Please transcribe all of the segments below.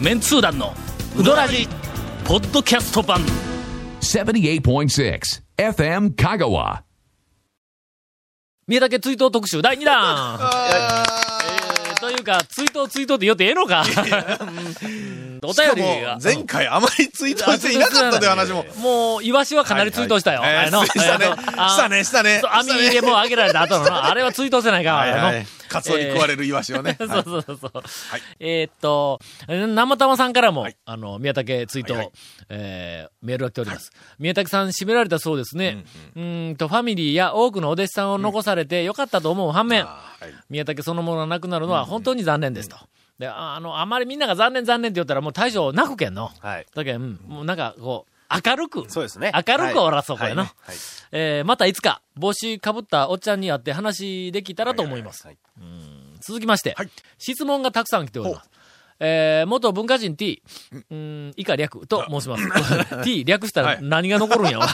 メンツー団のウドラジポッドキャスト版78.6 FM Kagawa. 宮武追悼特集第2弾えーというか、追悼追悼って言ってええのかうん お便りが。前回あまりツイートしていなかったという話も。もう、イワシはかなりツイートしたよ。はいはいあのえー したねしたねしたね網入れも上げられた後のな、あれはツイートせないかんはいあのはい。カツオに食われるイワシをね。そうはいそうそうそう。えーっと、生玉さんからも、はいあの、宮武ツイート、はいはいえーメールが来ております。宮武さん締められたそうですね。うーんと、ファミリーや多くのお弟子さんを残されてよかったと思う反面、あーはい宮武そのものがなくなるのは本当に残念ですと。で、ああの、あまりみんなが残念残念って言ったらもう大将泣くけんの。はい。だけど、うん、もうなんかこう、明るく。そうですね。明るくおらそうこれな。はいはいえーまたいつか、帽子かぶったおっちゃんに会って話できたらと思います。はい続きまして、はい質問がたくさん来ております。えー元文化人 T、うん、以下略と申します。T 略したら何が残るんやわ。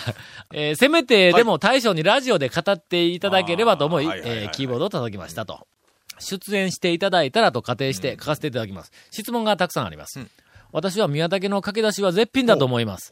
えーせめてでも大将にラジオで語っていただければと思い、あーはいはいはいはいえーキーボードを叩きましたと。出演していただいたらと仮定して書かせていただきます。質問がたくさんあります。私は宮武の駆け出しは絶品だと思います。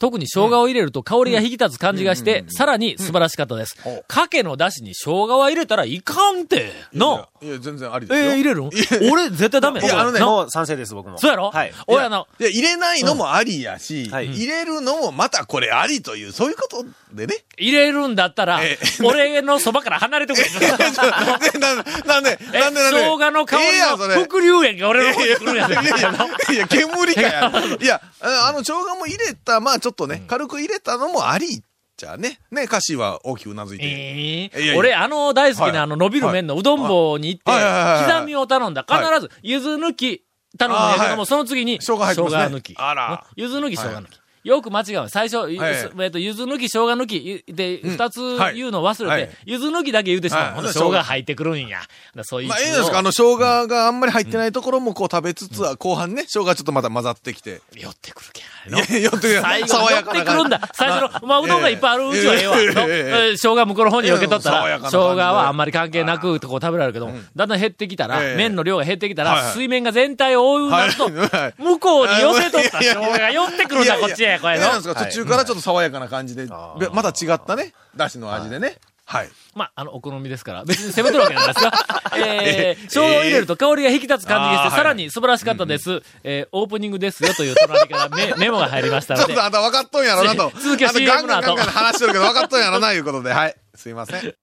特に生姜を入れると香りが引き立つ感じがして、さらに素晴らしかったです。かけの出汁に生姜は入れたらいかんて、の。いや、全然ありですよ。えー、入れるん俺絶対ダメ。いやあのねなもう賛成です、僕も。そうやろ？はい。俺あの、いや、入れないのもありやし、はい入れるのもまたこれありという、そういうことでね。入れるんだったらえ、俺のそばから離れてくれ。でなんで、なんで、えなんで、なんで。生姜の香りの副流炎が俺の方に来るんやいやいやいで。やいや、煙かや。いや、ああの、生姜も入れた、まあちょっとね、軽く入れたのもありじゃあね。ね、歌詞は大きくうなずいて。えいやいえや。俺、あの大好きはい。なあの伸びる麺のうどん棒に行って、刻みを頼んだ。必ず、柚子抜き頼むんやけども、その次に、生姜抜き。あら。柚子抜き、生姜抜き。よく間違う。最初、ゆはい。えっと、柚子抜き、生姜抜きで、二つはい。言うの忘れはい。て、柚子抜きだけ言うてしまう。はい。ほんで生姜入ってくるんや。そういう。まあ、ええんですか。あの、生姜があんまり入ってないところもこう食べつつは、後半ね、生姜ちょっとまた混ざってきて。寄ってくるけん。いや、寄ってくる。最後、爽寄ってくるんだ。最初の、まあ、うどんがいっぱいあるうちはええわ。生姜向こうの方に受け取ったら、生姜はあんまり関係なく、こう食べられるけど、だんだん減ってきたら、ええ。麺の量が減ってきたら、水面が全体を覆うなると、向こうに寄せとった生姜が寄ってくるんだ、こっちへ、これのええなん。ですか？途中からちょっと爽やかな感じで、べまた違ったね、だしの味でね。はい。まあ、あの、お好みですから、別に攻めとるわけなんですが、えー、生姜を入れると香りが引き立つ感じがして、さらに素晴らしかったです。えー、オープニングですよという隣からメメモが入りましたのでちょっと、あんた分かっとんやろなと。続きはあんた CM ガンガンガン話してるけど分かっとんやろな、いうことで。はい。すいません。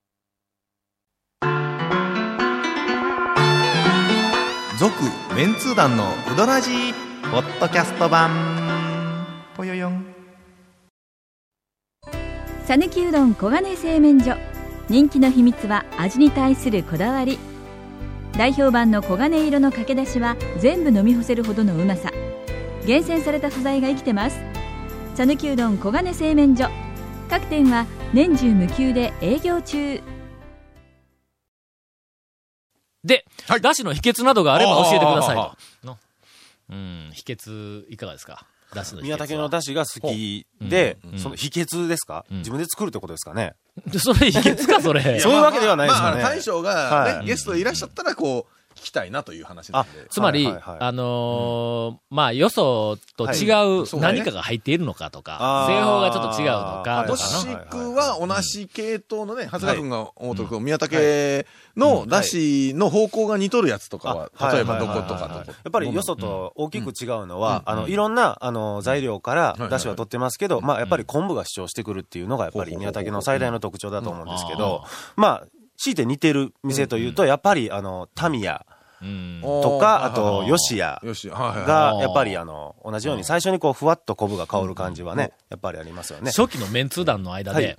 続メンツー団のウドラジーポッドキャスト版さぬきうどん黄金製麺所。人気の秘密は味に対するこだわり。代表版の黄金色のかけだしは全部飲み干せるほどのうまさ。厳選された素材が生きてます。さぬきうどん黄金製麺所。各店は年中無休で営業中。で、はい。だしの秘訣などがあれば教えてくださいあと。の。うん、秘訣、いかがですか？だしの秘訣宮は。武の出汁が好きでうん、その秘訣ですか？ん。自分で作るってことですかね？それ秘訣か、それ。そういうわけではないですまあ、よねまあ大将がね、はい。ゲストでいらっしゃったら、こう、聞きたいなという話なんで。つまり、はいはいはい。あのーまあ、よそと違う何かが入っているのかとか、製法がちょっと違うのかともかしの。くは同じ系統のね、長谷川君が思うとこ、宮武のだしの方向が似とるやつとかは、あ例えばどことかと。はいはいはいはいやっぱりよそと大きく違うのは、あの、うん。いろんな、あの、材料からいはい出汁は取ってますけど、まあ、やっぱり昆布が主張してくるっていうのが、やっぱり宮武の最大の特徴だと思うんですけど、まあ、強いて似てる店というと、やっぱり、あの、タミヤうん。とか、あと、吉谷よし、はいはい。はい。が、やっぱり、あの、同じように最初にこう、ふわっと昆布が香る感じはね、やっぱりありますよね。初期のメンツー団の間で、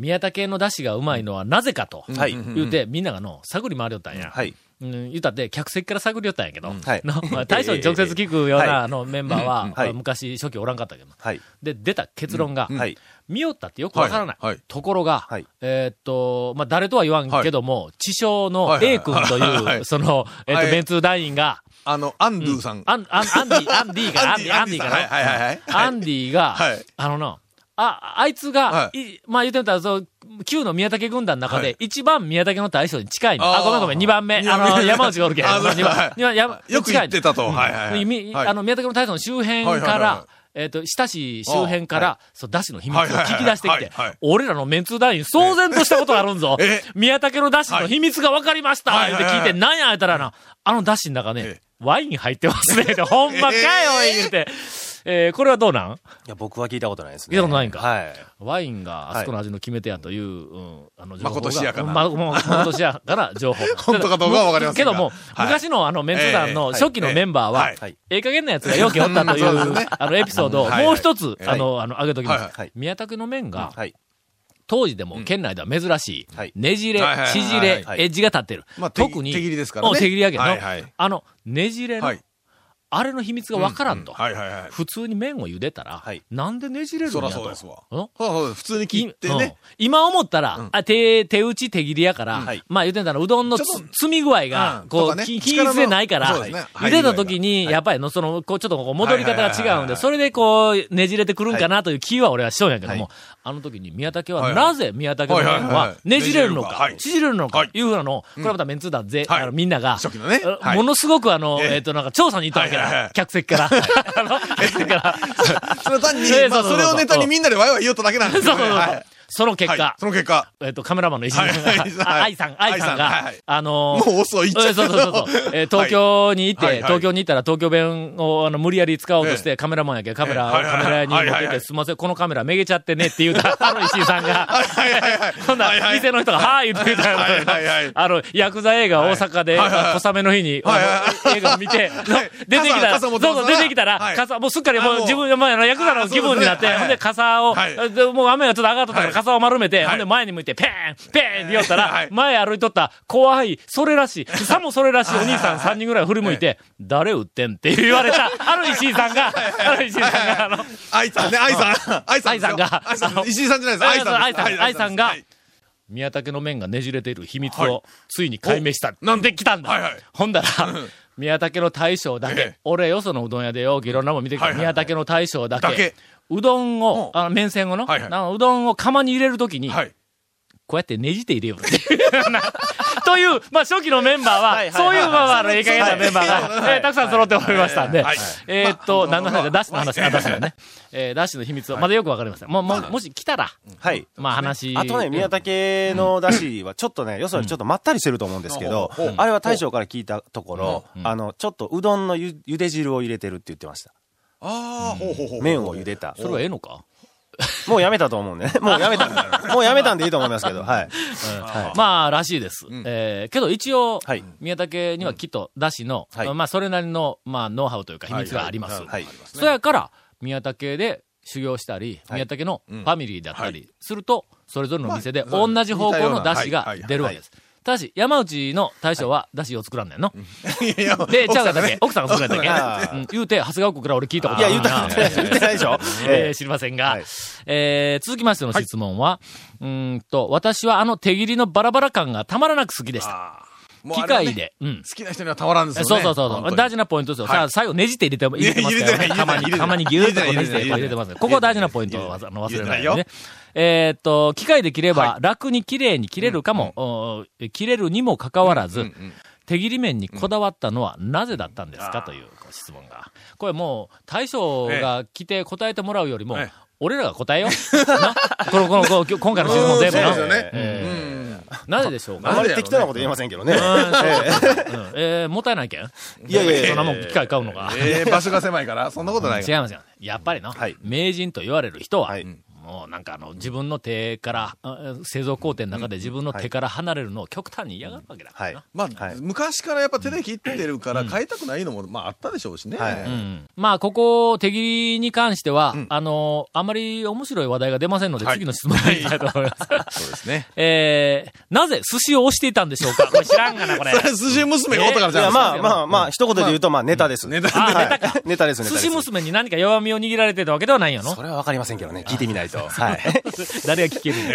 はい宮武の出汁がうまいのはなぜかと、はい。言うて、みんながの、探り回りよったんや。はい。うん、言ったって、客席から探りよったんやけど、はい。大将に直接聞くような、はい。あの、メンバーは、昔、初期おらんかったけど、はい。で、出た結論が、はい。見よったってよくわからない。はい。はい。ところが、はい。えーっと、まあ、誰とは言わんけども、地匠の A 君という、はい。その、えーっと、はい。メンツー団員が、あの、アンドゥさん。アン、アン、アンディ、アンディかな、アンディ、アンディかな？はいはい。はい。はい。アンディが、はい。あのな、あ、あいつが、はい。いまあ言ってみたら、そう、旧の宮武軍団の中で、はい。一番宮武の大将に近いの。あごめんごめん、二番目。あの、山内がおるけん。あそう二番はい。よく言ってたと。はいはいはい。あの、宮武の大将の周辺から、えっと、親しい周辺かあら、そう、出汁の秘密を聞き出してきて俺らのメンツー団員、騒然としたことがあるんぞ。え。宮武の出汁の秘密が分かりました。はいって聞いて、何や言ったらな、あの出汁の中ねえ、ワイン入ってますね。ほんまかよ、言うて。えーこれはどうなん？いや、僕は聞いたことないですね。聞いたことないんか？はい。ワインがあそこの味の決め手やという、うん、あの、情報が。まことしやかなま、ま、まことしやかな情報。本当かどうかはわかりませんがけども、はい昔のあの、メンツ団のええ初期のメンバーは。ええ加減なやつがよけおったとい そうあの、エピソードを、もう一つ、はいあの、あの、あげときます。宮武の麺が、はい。当時でも県内では珍しいはい、ねじれ縮れ、はいエッジが立ってるまあ。手特に、手切りですからねうん手切りやけどあの、ねじれのはい、あれの秘密がわからんと。普通に麺を茹でたらはい、なんでねじれるんそやと。らそうですわ。うん？普通に切ってうん。ね。今思ったら、手、手打ち手切りやから、はい。まあ言ってたら、うどんの積み具合がう、ん。ことう、均一でないから、茹でた時に、やっぱりの、その、こう、ちょっとこう戻り方が違うんで、それでこう、ねじれてくるんかなという気は俺はしとんやけども、はい。あの時に宮武は、なぜ宮武の麺はねじれるのかねじれるのか。は、い。縮れるのかはい、いうふうなのを、これはまたメンツー団ぜ、みんなが、ものすごくあの、ええ。えっと、なんか調査に行ったわけ。客席から。あの、客席から。それ単にええ、まあそうそうそうそれをネタにみんなでワイワイ言おっただけなんですそうそうそうけどね。はい。その結はい。果、その結果、えっと、カメラマンの石井さんが、あ愛さん、愛さんが。あのーもう遅いっちゃえそうそうそうそう。えー東京に行って、はい。はい。東京に行ったら東京弁をあの無理やり使おうとして、えカメラマンやけど、カメラカメラに持ってて、すみません、このカメラめげちゃってねって言うた、あの石井さんが。ほんな店の人が、はーい言ってたはい。はい。はい。あの、ヤクザ映画大阪で、小雨の日に、映画を見て、出てきたら、傘そうそう、傘持ってます。から出てきたら、はい。傘、もうすっかりもうう。自分、まあ、あのヤクザの気分になって、ほんで傘を、もう雨がちょっと上がっとったからはい傘を丸めて、はい。ほんで前に向いて、ペーンペーンって言おったら、はい。前歩いとった、怖い、それらしい、さもそれらしいお兄さん3人ぐらい振り向いて、誰売ってんって言われた、ある石井さんが、ある石井さんが、あの、愛さんね、愛さん。愛さんさんが。石井さんじゃないです。愛さん。愛さんはい。愛さんがはい。宮武の麺がねじれている秘密はい。を、ついに解明した。なんで？来たんだ、ほんだら、宮武の大将だけ、ええ。俺よそのうどん屋でよくいろんなもん見てきた、宮武の大将だけうどんを、うん。あの麺線をの、はいはい。あのうどんを釜に入れるときに、はい。こうやってねじって入れようって。いうなという、まあ初期のメンバーは、はいはいはいそういう、まあ、あの、ええ加減なメンバーが、はいえーたくさん揃っておりましたんで、はい。えーっと、何の話だ、ダッシュの話、ダッシュだね。えーダッシュの秘密を、まだよくわかりません。もう、もうもし来たら、はい。まあ話。あとね、宮武のだしはちょっとね、よそよりちょっとまったりしてると思うんですけど、あれは大将から聞いたところ、あの、ちょっとうどんのゆ茹で汁を入れてるって言ってました。ああ、ほうほうほう。麺を茹でた。それはええのか？もうやめたと思うんでね。もうやめたんで。もうやめたんでいいと思いますけど、はい。はいまあ、らしいです。えーけど一応、はい宮武にはきっと、だしの、はいまあ、それなりの、まあ、ノウハウというか秘密があります。はい。そやから、宮武で修行したり、はい宮武のファミリーだったはりすると、それぞれの店でまあ同じ方向の出汁が出るわけです。ただし、山内の大将は出汁を作らんねんの。いやで、ちゃうかだ奥さんがね、け？奥さんが作らんだあけ？うん。言うて、長谷川君から俺聞いたことな。言った、言ってないでしょ？えー知りませんが、はい。えー続きましての質問は、うーんと、私はあの手切りのバラバラ感がたまらなく好きでした。機械で。うん。好きな人にはたまらんですよね。そうそうそう大事なポイントですよ。はい。さあ、最後ねじって入れて、入れてますか？らね。たまに、たまにギューッとねじって入れてます。ね。ここ大事なポイントを忘れないよね。えーっと、機械で切れば楽に綺麗に切れるかも、お切れるにもかかわらず、手切り面にこだわったのはなぜだったんですか？という質問が。これもう、大将が来て答えてもらうよりもええ、俺らが答えよう。この、この今回の質問全部な。そうですよね。え ーなぜでしょうかあまり適当なこと言えませんけどね。うんえーもったいないけんいやいやそんなもん機械買うのが。えー場所が狭いから、そんなことない。違いますよ。やっぱりの、はい。名人と言われる人は、はいもうなんかあの、自分の手から、あ製造工程の中で自分の手から離れるのを極端に嫌がるわけだからはいな。。まあはい、昔からやっぱ手で切ってるから変えたくないのも、まああったでしょうしね。はいうんまあ、ここ、手切りに関しては、んあの、あまり面白い話題が出ませんので、はい次の質問に行きたいと思います。そうですね。えー、なぜ寿司を押していたんでしょうか？これ知らんがな、これ。それ、寿司娘がおったからじゃん。まあまあまあ、一言で言うと、まあ、ネタです。ネタです、ネタ寿です。司娘に何か弱みを握られてたわけではないよの？それはわかりませんけどね。聞いてみないと。はい。誰が聞けるんだ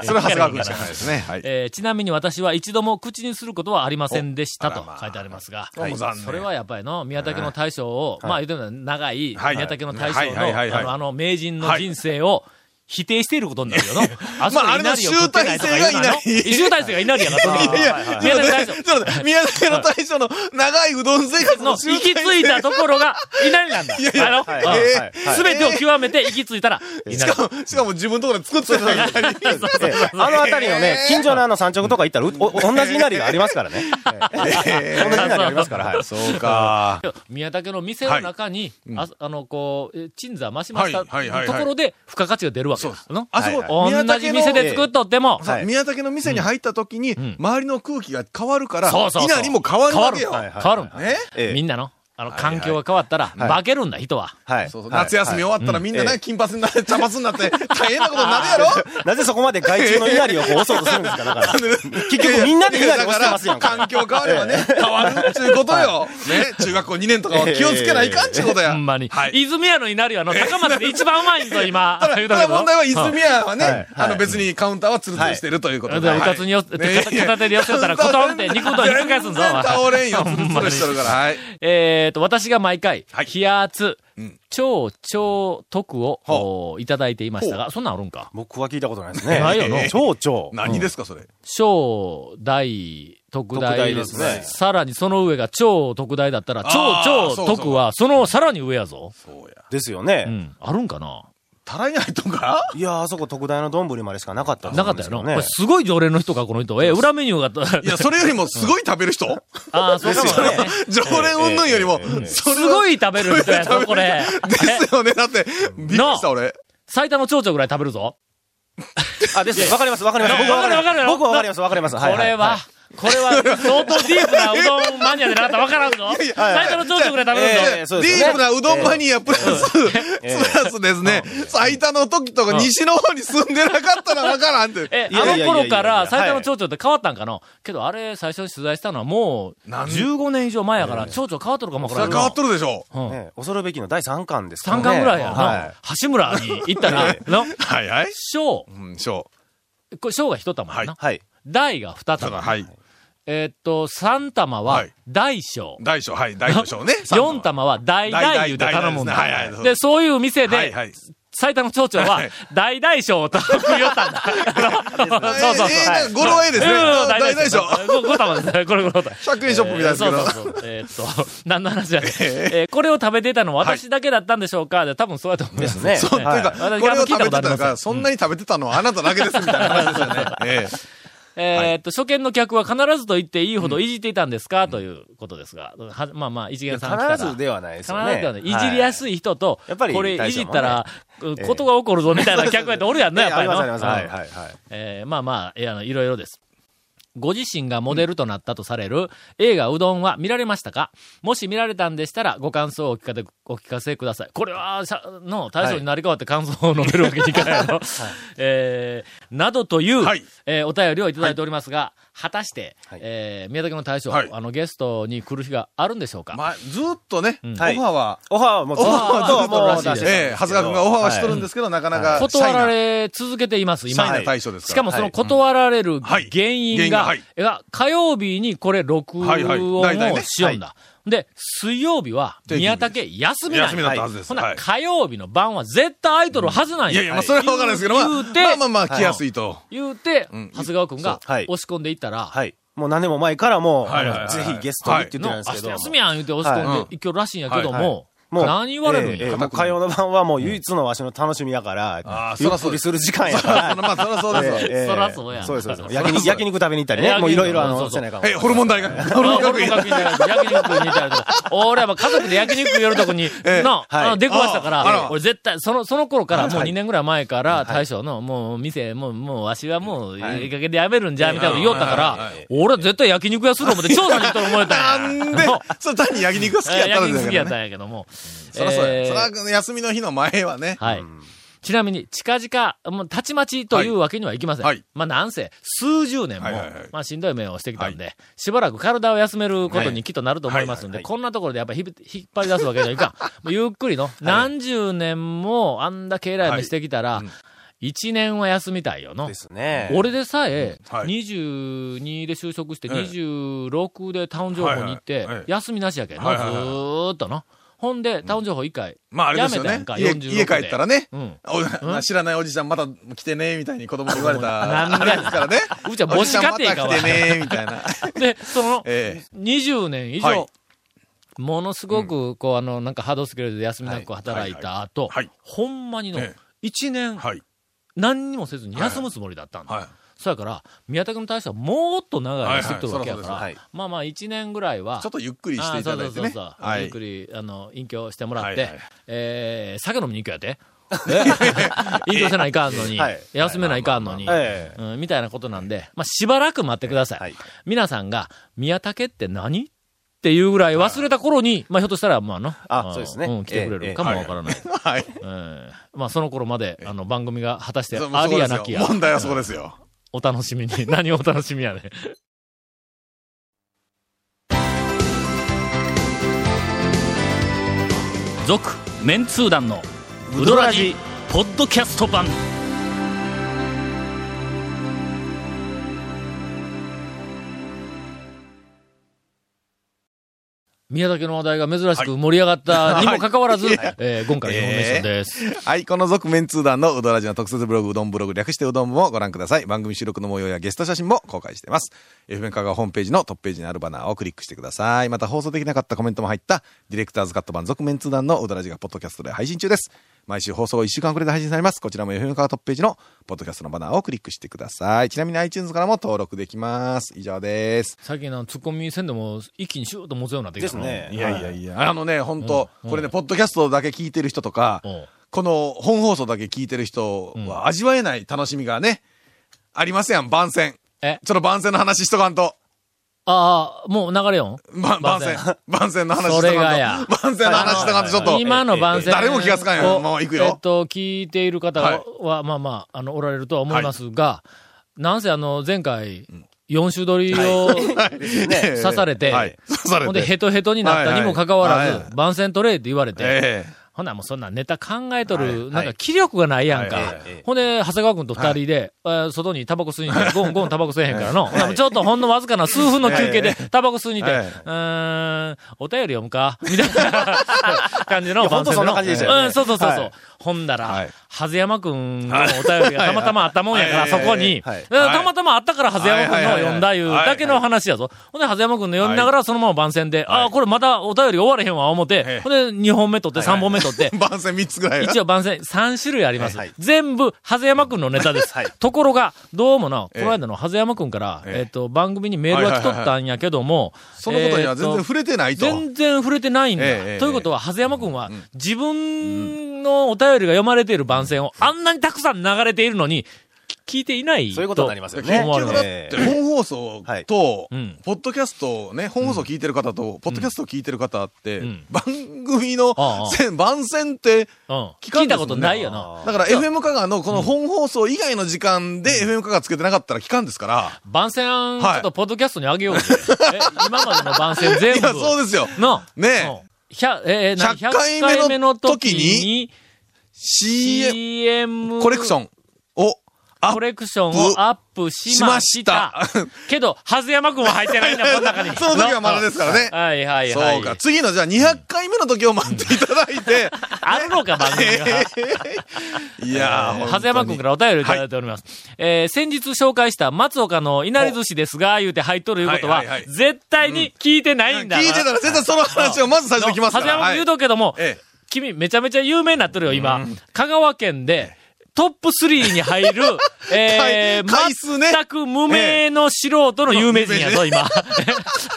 それは長谷川君しかないですね。はい。えーちなみに私は一度も口にすることはありませんでしたと書いてありますが、はい。残念それはやっぱりの、宮武の大将を、まあ言うてみ長い、はい。宮武の大将はい。はい。はい。はい。の、あの、あの名人の人生を否定していることになるよな。あそこまああれの稲荷を食ってないとか言うの？集大成が稲荷集大成が稲荷やな、とにかくいやいや、宮崎大将ちょっと待って宮崎の大将の長いうどん生活の 行き着いたところが稲荷なんだ。いやいやあの、すべてを極めて行き着いたら。稲荷。しかも、しかも自分のところで作ってたのに。ええ。あの辺りのね、近所のあの山直とか行ったら、同じ稲荷がありますからね。ええ。同じ稲荷ありますから、はい。そうか。宮武の店の中に、ああの、こう、え鎮座増しましたところで、付加価値が出るわけそうだ。のあそこ、同じ店で作っとっても、宮武の店に入った時に、ん。周りの空気が変わるから、稲荷も変わるわけよ。変わるみんなの、あの、環境が変わったら、化けるんだ、人は。はい。そうそうはい夏休み終わったらみんなね、金髪になって、茶髪になって、大変なことになるやろ？なぜそこまで外注の稲荷をこう押そうとするんですかだから。結局みんなで稲荷押してますやんか。環境変わればね、変わるっていうことよ。ね、中学校2年とかは気をつけないかんっていうことや。ほんまに。はい。泉屋の稲荷はの、高松で一番うまいんぞ、今。ただ、問題は泉屋はね、はいあの別にカウンターはツルツルしてるということで。で、うかつによ、ね片手で寄せたら、コトンって肉うどんひっくり返すんぞ、倒れんよ、ツルツルしてるから。はい。えっと、私が毎回、はい冷圧うん、超超特をいただいていましたが、そんなんあるんか？僕は聞いたことないですね。ないよな 超超。何ですか、それ？小大特大特大ですねさらにその上が超特大だったら、超超特は、そのさらに上やぞ。そうや。ですよね。うん。あるんかな？たらいないとか？いや、あそこ特大の丼までしかなかったとなかったよな。これすごい常連の人か、この人。え、裏メニューが、いや、それよりもすごい食べる人？ああ、そうかもね。常連云々よりも、そすごい食べる人やぞ、これ。ですよね。だって、びっくりした、俺。最多の蝶々ぐらい食べるぞ。あ、ですね。わかります、わかります。僕はわか るわかるよ僕はわかります、わかります。これは、これは、相当ディープなうどんマニアでなかったらわからんぞ。最多の蝶々ぐらい食べるぞ。ディープなうどんマニアプラス、プラスですね、最多の時とか西の方に住んでなかったらわからんって。え、あの頃からはい最多の蝶々って変わったんかなけどあれ最初に取材したのはもうなん15年以上前やから蝶々変わっとるかもわからん変わっとるでしょ。うんね恐るべきの第3巻ですから3ね。巻ぐらいやはな。橋村に行ったら、の、はいはい。小、うん、しょこれ小が一玉やな。い。はい。大が二う。ただ、玉。はい。えーっと、三玉ははい大小。大小、はい、大小ね。四玉は大大言うて頼むんだ。で、そういう店で、はいはい。最多の町長ははい、大大小と食いよったんだ。そうそうそう。語呂はいいですね。うん大大小。5玉ですね。これ5玉。100円ショップみたいですけど。えーそうそうそう。えーっと、何の話だね。えーこれを食べてたのは私だけだったんでしょうかで多分そうやと思います。ね。そう、というはいか、私これを食べてたから、そんなに食べてたのはあなただけですみたいな話ですよね。えっと、初見の客は必ずと言っていいほどいじっていたんですか？ということですが。はまあまあ、一元さん。必ずではないですよね。必ずではない。いじりやすい人と、やっぱりこれいじったら、ええことが起こるぞみたいな客やっておるやんね、やっぱりなあります、あります。うんはい、はい、はい。えーまあまあ、いろいろです。ご自身がモデルとなったとされる映画うどんは見られましたか？もし見られたんでしたらご感想をお聞かせお聞かせください。これは、さの、大将になり変わって感想を述べるわけにいかないの。えーなどという、はいえーお便りをいただいておりますが、果たして、はい。えー宮崎の大将、はい。あの、ゲストに来る日があるんでしょうか、まあ、ずーっとね、オフはいァーは、オファーはもう、オファーはずっともうらしいでええ、長谷川君がオファーはしとるんでですけど、なかなか、断られ続けています、今。シャイな対象ですから。しかもその断られるはい。原因が、はい。が火曜日にこれ録音をね。しようんだ。で、水曜日は宮武休みなん休みだったはずです。ほな、はい。火曜日の晩は絶対空いとるはずなんや。いやいや、まあ、それはわからないですけど、まあ、言うて、まあまあまあ、来やすいと。言うて、ん。長谷川くんが押し込んでいったら、はい。もう何年も前からもう、ぜひゲストにって言ってたんですけど。休みやん言うて押し込んはい。でいきよるらしいんやけどはいも、もう何言われるんや。ええええもう火曜の晩はもう唯一のわしの楽しみやから、あーゆっそらそうですくりする時間やから。まあ、そりゃそうですわ。ええそらそうやそうです、そうです。そらそう焼肉、焼肉食べに行ったりね。もういろいろあの、そうそうせないかんえ、ホルモン大学、ホルモン学院。ホルモン学院じゃなくて焼肉食いに行ったりとか。俺は家族で焼肉寄るとこに、ええな、はいあの、出くわしたかああらら、俺絶対、その、その頃から、もうはい2年ぐらい前から、はい大将の、もう店、もう、もう、わしはもう、はいいい加減でやめるんじゃ、みたいなこと言おったから俺は絶対焼肉屋する思って、調査に行ったら思えたんや。なんで、それ単に焼肉が好きやった焼んですよね。肉好きやったんやけども。そらそうや。えー。そら、休みの日の前はね。はい。ちなみに、近々、もう、たちまちというわけにはいきません。はい。まあ、なんせ、数十年も、はいはいはい。まあ、しんどい目をしてきたんで、しばらく体を休めることにきっとなると思いますんで、はいこんなところでやっぱりひ引っ張り出すわけにはいかん。もうゆっくりの、何十年もあんだけ偉い目してきたら、一年は休みたいよの。で。すね。俺でさえ、うん。はい。22で就職して、ええ。26でタウン情報に行って休みなしやけんの、ずはいはいはい。ーっとの。ほんで、タウン情報一回、まああれですよね。家46家帰ったらね、知らないおじちゃんまた来てね、みたいに子供に言われた。なんであれですからね。うちは母子家庭かおじちゃんまた来てね、みたいな。で、その、ええ20年以上、はいものすごく、こう、あの、なんかハードスケールで休みなく働いた後、ほんまにのええ、1年、はい。何にもせずに休むつもりだったんだ。はい。そやから、宮田君に対してはもっと長い間してるわけやから、まあまあ1年ぐらいは、ちょっとゆっくりしていただいてね。ゆっくり、あの、隠居してもらって、はえー、酒飲みに行くやて。隠居せないかんのに、はい。休めないかんのに、みたいなことなんで、まあ、しばらく待ってください。はい。皆さんが、宮武って何っていうぐらい忘れた頃に、まあ、ひょっとしたら、まあの、あそうですね。ん、来てくれるかもわからない。はい。えーまあ、その頃まで、あの、番組が果たしてありやそなきや、問題はそこですよ。お楽しみに。何をお楽しみやね。続、メンツー団の、ウドラジ、ポッドキャスト版。宮武の話題が珍しく盛り上がったにもかかわらず、えー今回インフォメーションです。はい、この続・麺通団のうどらじの特設ブログ、うどんブログ略してうどん部もご覧ください。番組収録の模様やゲスト写真も公開しています。FM 香川ホームページのトップページにあるバナーをクリックしてください。また放送できなかったコメントも入った、ディレクターズカット版続・麺通団のうどらじがポッドキャストで配信中です。毎週放送1週間くらいで配信されます。こちらも FM 香川トップページのポッドキャストのバナーをクリックしてください。ちなみに iTunes からも登録できます。以上です。最近のツッコミ戦でも一気にシューッと持つようになってきたのですね。いやいやいや、あのね、本当うんこれね、ポッドキャストだけ聞いてる人とか、うんこの本放送だけ聞いてる人は味わえない楽しみがね、ありますやん、番宣。え？ちょっと番宣の話しとかんと。ああ、もう流れよん？ば番番宣。宣。番宣の話しとそれがや。と。番宣の話しとかんと、ちょっと。今の番宣。誰も気がつかんよ。をもう行くよ。えっと、聞いている方は、まあまあ、あの、おられるとは思いますが、なんせあの、前回、4種取りを 刺されて、はい。刺されて。ほんでヘトヘトになったにもかかわらず、はいはい番宣取れって言われて、えほんならもうそんなネタ考えとる、はい。なんか気力がないやんか。ほんで、長谷川君と二人で、えー外にタバコ吸いに行って、ゴンゴンタバコ吸えへんからの。ちょっとほんのわずかな数分の休憩でタバコ吸いに行って、はい。うーん、お便り読むか？みたいな感じのいやほんとそんな感じでしたよね。うん、そうそうそうそう。はいほんだら、はい。長谷山君のお便りがたまたまあったもんやから、はい。そこに、たまたまあったから長谷山君のを読んだいうだけの話やぞ。ほんで、長谷山君の読みながらそのまま番宣で、ああ、これまたお便り終われへんわ、思って。え、ほんで、2本目取って3本目取って。え、番宣3つぐらい。一応番宣3種類あります。全部、長谷山くんのネタです。はい。ところが、どうもな、こえ。えの間の長谷山くんから、ええ。えっ、と、番組にメールが来とったんやけども、そのことには全然触れてないと。全然触れてないんだ。ということは、長谷山くん。は、自分のお便りが読まれている番宣をあんなにたくさん流れているのに、き聞いていないそういうことになりますよ結ね。思われる局だって本放送とうん、ポッドキャストね、本放送聞いてる方と、ポッドキャスト聞いてる方ってん、番組の番宣って、うん。聞いたことないよな。だから FM 香川のこの本放送以外の時間で FM 香川つけてなかったら聞かんですから。番宣、ちょはいっとポッドキャストにあげよう 今までの番宣全部。いや、そうですよ。の、ねえ。うん。100、えー、何？100回目の時に CM、コレクションを、あコレクションをアップしました。しまけど、はずやまくんは入ってないんだ、この中に。その時はまだですからね。はいはいはい。そうか。次のじゃあ200回目の時を待っていただいて。あるのか、番組が。いやー、はずやまくんからお便りいただいております。えー先日紹介した松岡のいなり寿司ですが、言うて入っとるいうことははいはいはい、絶対に聞いてないんだ。聞いてたら絶対その話をまず最初に来ますから。はずやまくん言うとくけども、ええ君めちゃめちゃ有名になってるよ、今。香川県で、トップ3に入る、えー、回回数ね全く無名の素人の有名人やぞ、今。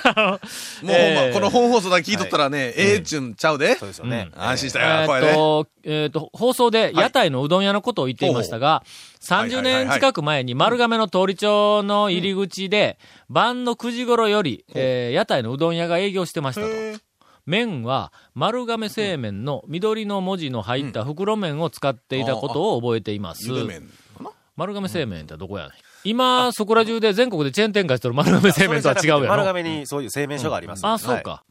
あ のもうほんえーま、この本放送だけ聞いとったらね、ええっちゅんちゃうで。そうですよね。安心したえよ、これね。ーっと、えーっと、放送で屋台のうどん屋のことを言っていましたが、30年近く前に丸亀の通り町の入り口で、晩の9時頃より、えー屋台のうどん屋が営業してましたと。麺は丸亀製麺の緑の文字の入った袋麺を使っていたことを覚えています。丸亀製麺ってどこやねん。今、そこら中で全国でチェーン展開してる丸亀製麺とは違うやろ。丸亀にそういう製麺所があります。あ、そうか。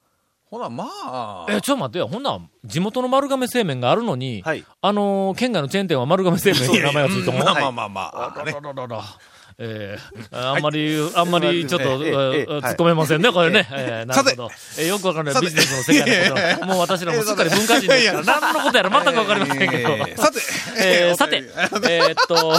ほな、まあ。え、ちょっと待ってよ。ほんなら地元の丸亀製麺があるのに、はい。あのー県外のチェーン店は丸亀製麺に名前がついても。まあまあまあまあ。ねあららららえー、あんまり、あんまりちょっと、突っ込めませんね、これね。えーなるほど。えーよくわかんないビジネスの世界のこと。もう私らもすっかり文化人ですから、何のことやら全くわかりませんけど。えーさて、えーさて、えーっと、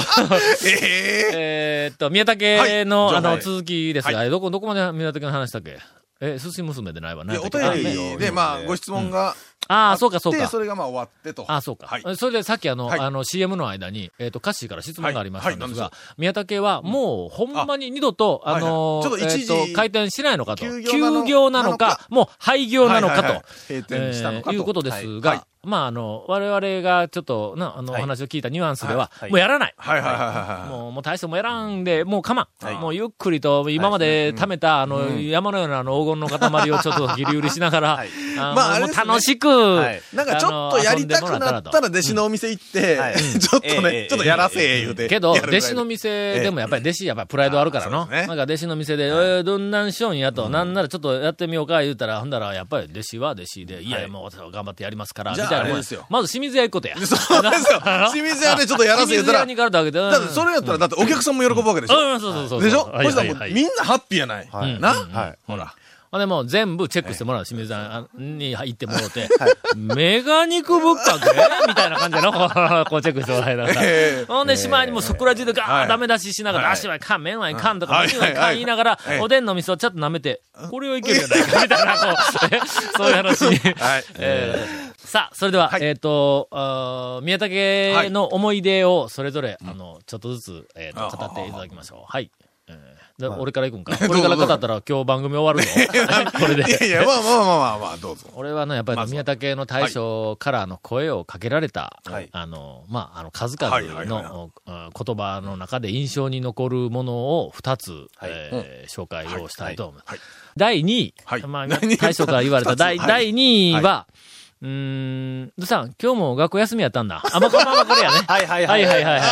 ええーっと、宮武の、あの、続きですが、はどこ、どこまで宮武の話したっけ？え、寿司娘でないわ。ーいやお便りで、まあ、ご質問がああ、そうか、そうか。それがまあ終わってと。ああ、そうか。はい。それでさっきあの、はいあの CM の間に、えっ、と、カッシーから質問がありましたんですが、はいはい宮武はもうほんまに二度と、あはいはいのちょっと一時えーと、開店しないのかと。休休業なのかもう廃業なのかと。閉店したのかとえーいうことですが、はいまあ、あの、我々がちょっと、な、あの、はい。お話を聞いたニュアンスでは、はい。もうやらない。はいはいはい。もう、もう大将もやらんで、もう我慢。はい。もうゆっくりと、今まで貯めた、あの、山のようなあの黄金の塊をちょっと切り売りしながら、まあ楽しく、はい。なんかちょっとやりたくなったら弟子のお店行って、はい ちょっとええね、ちょっとやらせえ言うて。けど、弟子の店でもやっぱり弟子やっぱりプライドあるからの。あそうですね。なんか弟子の店で、えーどんなんしようんやと、なんならちょっとやってみようか言うたら、ほんだらやっぱり弟子は弟子で、いや、もう頑張ってやりますから、みじゃあたいなもんやあれですよまず清水屋行くことや。そうですよ。清水屋でちょっとやらせ言うたら、清水屋に行かれたわけだってそれやったら、だってお客さんも喜ぶわけでしょ。うん、そうそうそう。でしょ？はいそしたらみんなハッピーやないな？はい。ほら。ほんでもう全部チェックしてもらう、清水さんに行ってもらうて、メガ肉ぶっかけ？みたいな感じでの、こうチェックしてもらいながら。ええ。ほんで、しまいにもうそこら中でガーはい。ダメ出ししながら、はい。足はいかん、麺はいかんとか、はい。麺はいかん言いながらはい、おでんの味噌をちょっと舐めて、これはいけるやないか、みたいな、こう、えそういう話。に。さあ、それでは、はい。えっ、と、宮武の思い出をそれぞれ、あの、ちょっとずつ、えーと、語っていただきましょう。はい。えーで俺から行くんか。俺から語ったら今日番組終わるぞ。これで。いやいや、まあまあまあまあまあ、どうぞ。俺はね、やっぱり宮武の大将からの声をかけられた、はい。あの、まあ、あの、数々のうん言葉の中で印象に残るものを二つ、はい。えー紹介をしたいと思い。ます。はい。第2位、はい。まあ、大将から言われた第第2位は、うーん、どうしたん今日も学校休みやったんだ。あ、まあ、これまあこれやね。はいはいははいい。はいはい。は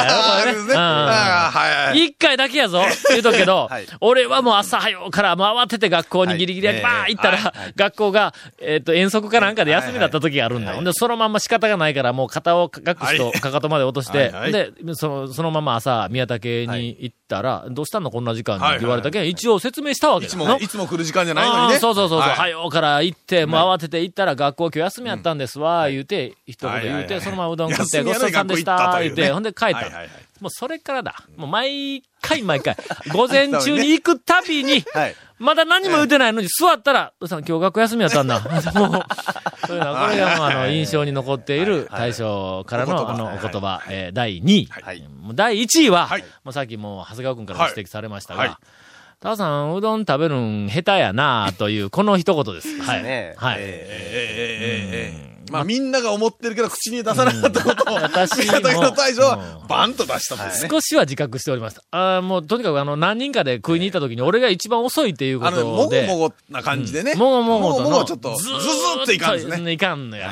い。一回だけやぞ言うとくけど、はい。俺はもう朝早うからもう慌てて学校にギリギリバーン行ったら、学校が、えっ、と、遠足かなんかで休みだった時があるんだ。ほんで、そのまんま仕方がないから、もう肩を学士とかかとまで落として、で、その、そのまま朝、宮武に行ったら、どうしたの？こんな時間に？って言われたけん、一応説明したわけいつも、いつも来る時間じゃないのにね。そうそうそうそう、はい。早うから行って、もう慌てて行ったら学校今日休みやったんですわ、言うて、一言言うて、そのままうどん食って、ごちそうさんでした言うて、ほんで帰った。もうそれからだ。もう毎回毎回、午前中に行くたびに、はい。まだ何も言ってないのに座ったら、どうしたの今日学校休みやったんだ。もう、そういうのはこれがもうあの、印象に残っている大将からのあの、お言葉、えー第2位。第1位は、はい。もうさっきもう長谷川君からも指摘されましたが、タオさん、うどん食べるん下手やなという、この一言です。はい。ねはい。えええええええまあみんなが思ってるけど口に出さなかったことを、私も宮崎の大将うんはバンと出したんですね。少しは自覚しておりました。あーもう、とにかくあの、何人かで食いに行った時に、俺が一番遅いっていうこあの、もとで。ごもごな感じでね。もごもごとの。もごちょっと、ズズズっていかんですね。いかんのや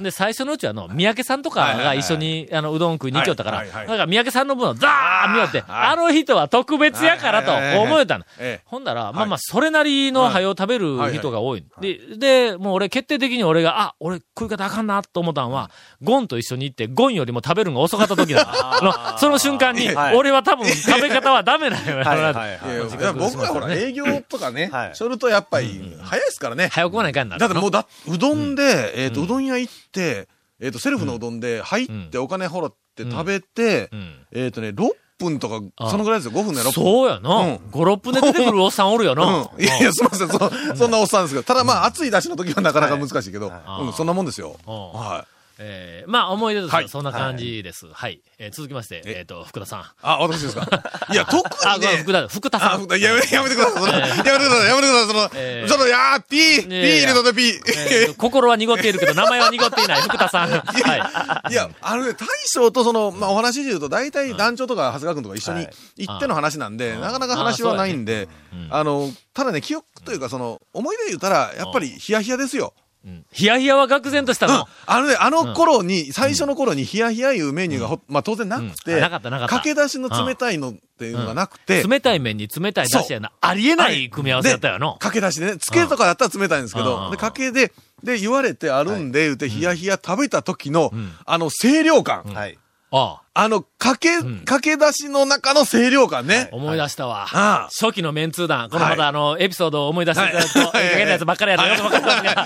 え。で、最初のうちはあの、三宅さんとかが一緒に、あの、うどん食いに行きよったから、だから三宅さんの分をザー見よって、はいあの人は特別やからと思えたの。ええほんだら、まあまあ、それなりのはい早を食べる人が多い。で、で、もう俺決定的に俺が、あ、俺食い方あかんなと思ったんは、ゴンと一緒に行って、ゴンよりも食べるのが遅かった時だ。あのその瞬間に、はい。俺は多分食べ方はダメだよ。僕らほら営業とかねは、い。しょるとやっぱり早いですからね。早く来ないかんな。だってもうだ、うどんで、えっと、うどん屋行って、えっと、セルフのうどんで入ってお金払って食べてう、ん。えっとね、6分とか、あそのぐらいですよ、5分で6分。そうやな。うん5、6分で出てくるおっさんおるよな。うん。いやいや、すみません、そ、そんなおっさんですけど、ただまあ、熱い出汁の時はなかなか難しいけど、はいうん、そんなもんですよ。うんはい。えー、まあ、思い出としてははいそんな感じです。はい。えー続きまして、え？っ、と、福田さん。あ、私ですか？いや、特あ、にねごめん福、田、福田さあ、ん。ふやめ、やめてください。その、やめてください、やめてください。その、えーちょっと、いやー、ピー、ピー入れとって、ピえーー。心は濁っているけど、名前は濁っていない。福田さん。はい。いや、あのね、大将とその、まあ、お話で言うと、大体団長とか長谷川君とか一緒にはい行っての話なんで、なかなか話はないんで、うんあの、ただね、記憶というか、その、思い出で言ったら、やっぱりヒヤヒヤですよ。うんヒヤヒヤは愕然としたうん。の。あのね、あの頃に、最初の頃にヒヤヒヤいうメニューがほ、まあ当然なくうん。て、なかったなかった。駆け出しの冷たいのっていうのがなくて、冷たい麺に冷たいだしやな。ありえない組み合わせだったよの。駆け出しでね、つけとかだったら冷たいんですけうん。ど、で、かけで、で、言われてあるんで、言うて、ヒヤヒヤ食べた時のん、あの、清涼感。はい。ああ。の、駆け、駆け出しの中の清涼感ね。思い出したわ。ああ。初期のメンツー団。このまたはい。あの、エピソードを思い出していただくと、はい。いい加減なやつばっかりやったらよくわかったんですが、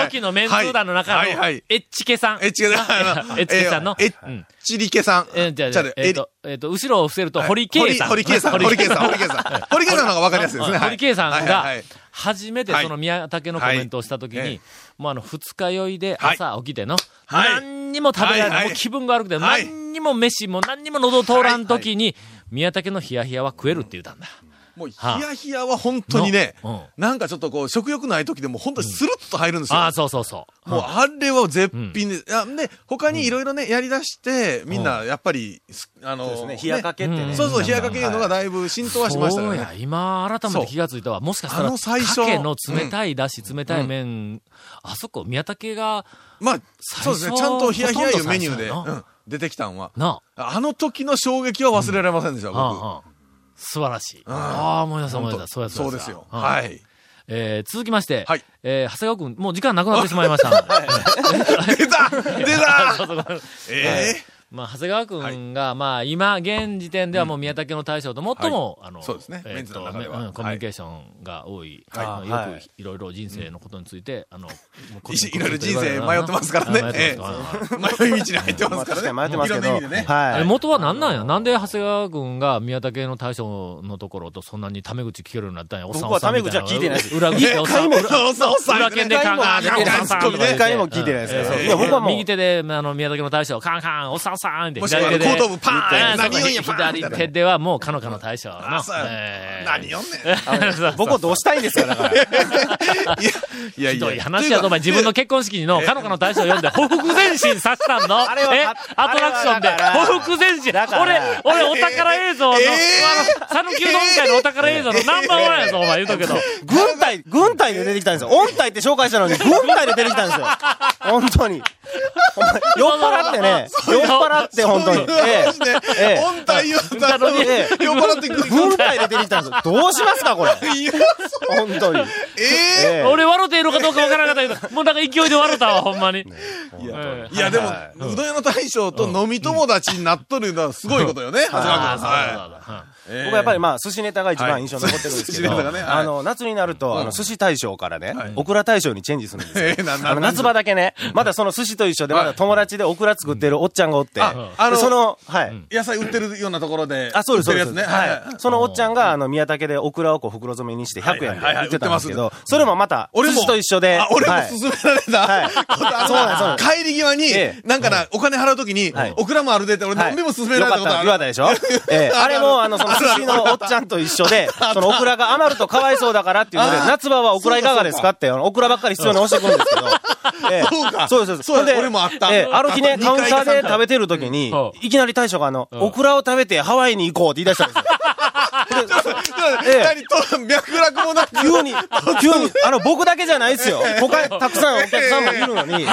初期のメンツー団の中の、エッチケさん。え、違う、あのエッチケさんの？え、えうん。ちりけさん。えーじゃあ、えっと、えっと、後ろを伏せると、堀圭さん。堀圭さん。堀圭さん。堀圭さん。堀圭さん。の方がわかりやすいですね。はい。堀圭さんはい。が初めてその宮武のコメントをしたときにもうあの、二日酔いではい。朝起きての、はい。何にも食べられない、はいはい。もう気分が悪くて、はい。何にも飯も何にも喉通らんときに、宮武のヒヤヒヤは食えるって言ったんだ。もう、ヒはあヤヒヤは本当にねのうん、なんかちょっとこう、食欲ない時でも本当にスルッと入るんですよ。ああ、そうそうそう。もう、あれは絶品で、あで、他にいろいろね、やり出して、みんな、やっぱり、すあの、そうですね。冷やかけってね。うんそうそう、冷やかけいうのがだいぶ浸透はしましたね。そうや、今改めて気がついたわ。もしかしたら、あの最初かけの冷たいだし、冷たい麺、あそこ、宮武が、まあ、そうですね、最初ちゃんと冷や冷やいうメニューで、出てきたんは。なあの時の衝撃は忘れられませんでした、あ、あ僕。素晴らしい。ああ、思い出した思い出した。そうやそうですよ。は。はいい。えー続きまして、はいえー長谷川君、もう時間なくなってしまいました。出た 出たええまあ、長谷川君が、まあ、今、現時点ではもう宮武の大将と最も、あの、そうですね。えーメンツの中では。コミュニケーションが多い、はよはい。くいろいろ人生のことについて、あの、もういろいろ人生迷ってますからね。あ迷い道に入ってますからね。迷ってますけど。はい。え元は何なんや？なんで長谷川君が宮武の大将のところとそんなにタメ口聞けるようになったんや？おっさん僕はタメ口は聞いてないです。裏口でおっさん、裏そうそう、そう。裏剣でカンカンって、おっさんさんとか言って一回も聞いてないですけどえーいや僕はもう。右手で、あの、宮武の大将、カンカン、おっさんさんって、もしくは左手で。後頭部パーンえー何言うんやそうパーン左手ではもう、かのかの大将の。何読んねん。僕をどうしたいんですか、だから。いやいひどいや。話やと、お前自分の結婚式のかのかの大将を読んで、ほふく前進させたんの？あれはえ？アトラクションでほふく前進俺、俺お宝映像の、えー？あの、讃岐うどん会のお宝映像のナンバーワンやぞ、お前言うとくけど。軍隊、軍隊で出てきたんですよ。音隊って紹介したのに、軍隊で出てきたんですよ。本当に。お前酔っ払ってね、酔っ払って本当に。本体言うたのに、ええ酔っ払ってくる。軍隊で出てきたんですよ。どうしますか、これ。いや。本当に。ええ。え俺笑うているのかどうかわからなかったけど、もうなんか勢いで笑ったわ、ほんまに。いやでもは、うどん屋の大将と飲み友達になっとるのはすごいことよね、長谷川君。はそうそうい僕はやっぱりまあ、寿司ネタが一番印象に残ってるんですけど、はい。ねはい。あの、夏になると、あの、寿司大将からねはい、オクラ大将にチェンジするんですよ。ええななあの、夏場だけね、まだその寿司と一緒で、まだ友達でオクラ作ってるおっちゃんがおって、その、はい。野菜売ってるようなところで。あ、そうです、そうです。売ってるやつね。はい。そのおっちゃんが、あの、宮武でオクラをこう袋詰めにして100円で売ってたんですけ売ど、それもまた、寿司と一緒で、あ、俺もはい。勧められた。はい。そうなん帰り際にええ、なんかな、お金払うときにはい、オクラもあるでって、俺はい何でも勧められたことある。よかったでしょ？ええ。あれも、あの、その寿司のおっちゃんと一緒で、そのオクラが余るとかわいそうだからっていうので、夏場はオクラいかがですかって、あのオクラばっかり必要に押してくるんですけど。ええ。そうか。そうです、そうです。俺もあった。ええある日ね、あカウンターで食べてる時にうん、いきなり大将があの、オクラを食べてハワイに行こうって言い出したんですよ。ええ。何と、脈絡もなく。急に、急に、あの、僕だけじゃないですよ。他、たくさんお客さんもいるのに、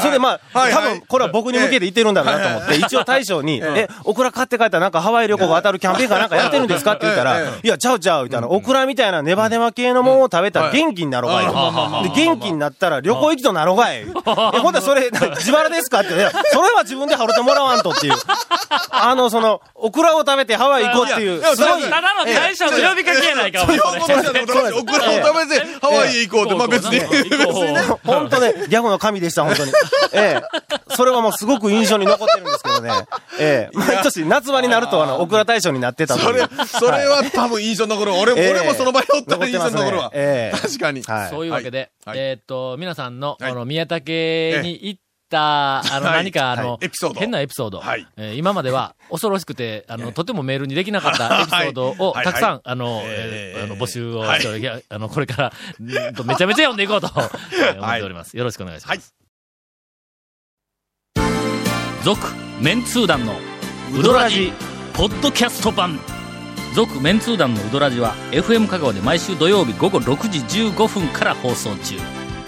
それでまあ、はいはい。多分、これは僕に向けて言ってるんだろうなと思って、一応大将に、え、オクラ買って帰ったらなんかハワイ旅行が当たるキャンペーンかなんかやってるんですかって言ったえら、いや、ちゃうちゃう、みたいな、オクラみたいなネバネバ系のものを食べたら元気になろうがい。と。で、元気になったら旅行行きとなろうがい。え、ほんとそれ、自腹ですかって、それは自分で払ってもらわんとっていう。あの、その、オクラを食べてハワイ行こうっていう、すごい、ただの大将の呼びかけやないか、ハワイへ行こうって、まあ別に。本当ね、ギャグの神でした、本当に。ええ。それはもうすごく印象に残ってるんですけどね。ええ。毎年夏場になると、あの、オクラ大賞になってたそれ、それは多分印象に残る。俺も、ええ俺もその場におったら印象に残るわ。確かに。はい。そういうわけで、はいえーっと、皆さんの、はいあの、宮武に行った、あの、はい。何か、あの、はい。エピソード。変なエピソード、はい。えー今までは恐ろしくて、あの、とてもメールにできなかった エピソードを、はい。たくさん、はい。あの、えあの、募集をはい。してあの、これから、めちゃめちゃ読んでいこうと、えー思っております。よろしくお願いします。続、メンツー団の、ウドラジ、ポッドキャスト版。続、メンツー団のウドラジは、FM 香川で毎週土曜日午後6時15分から放送中。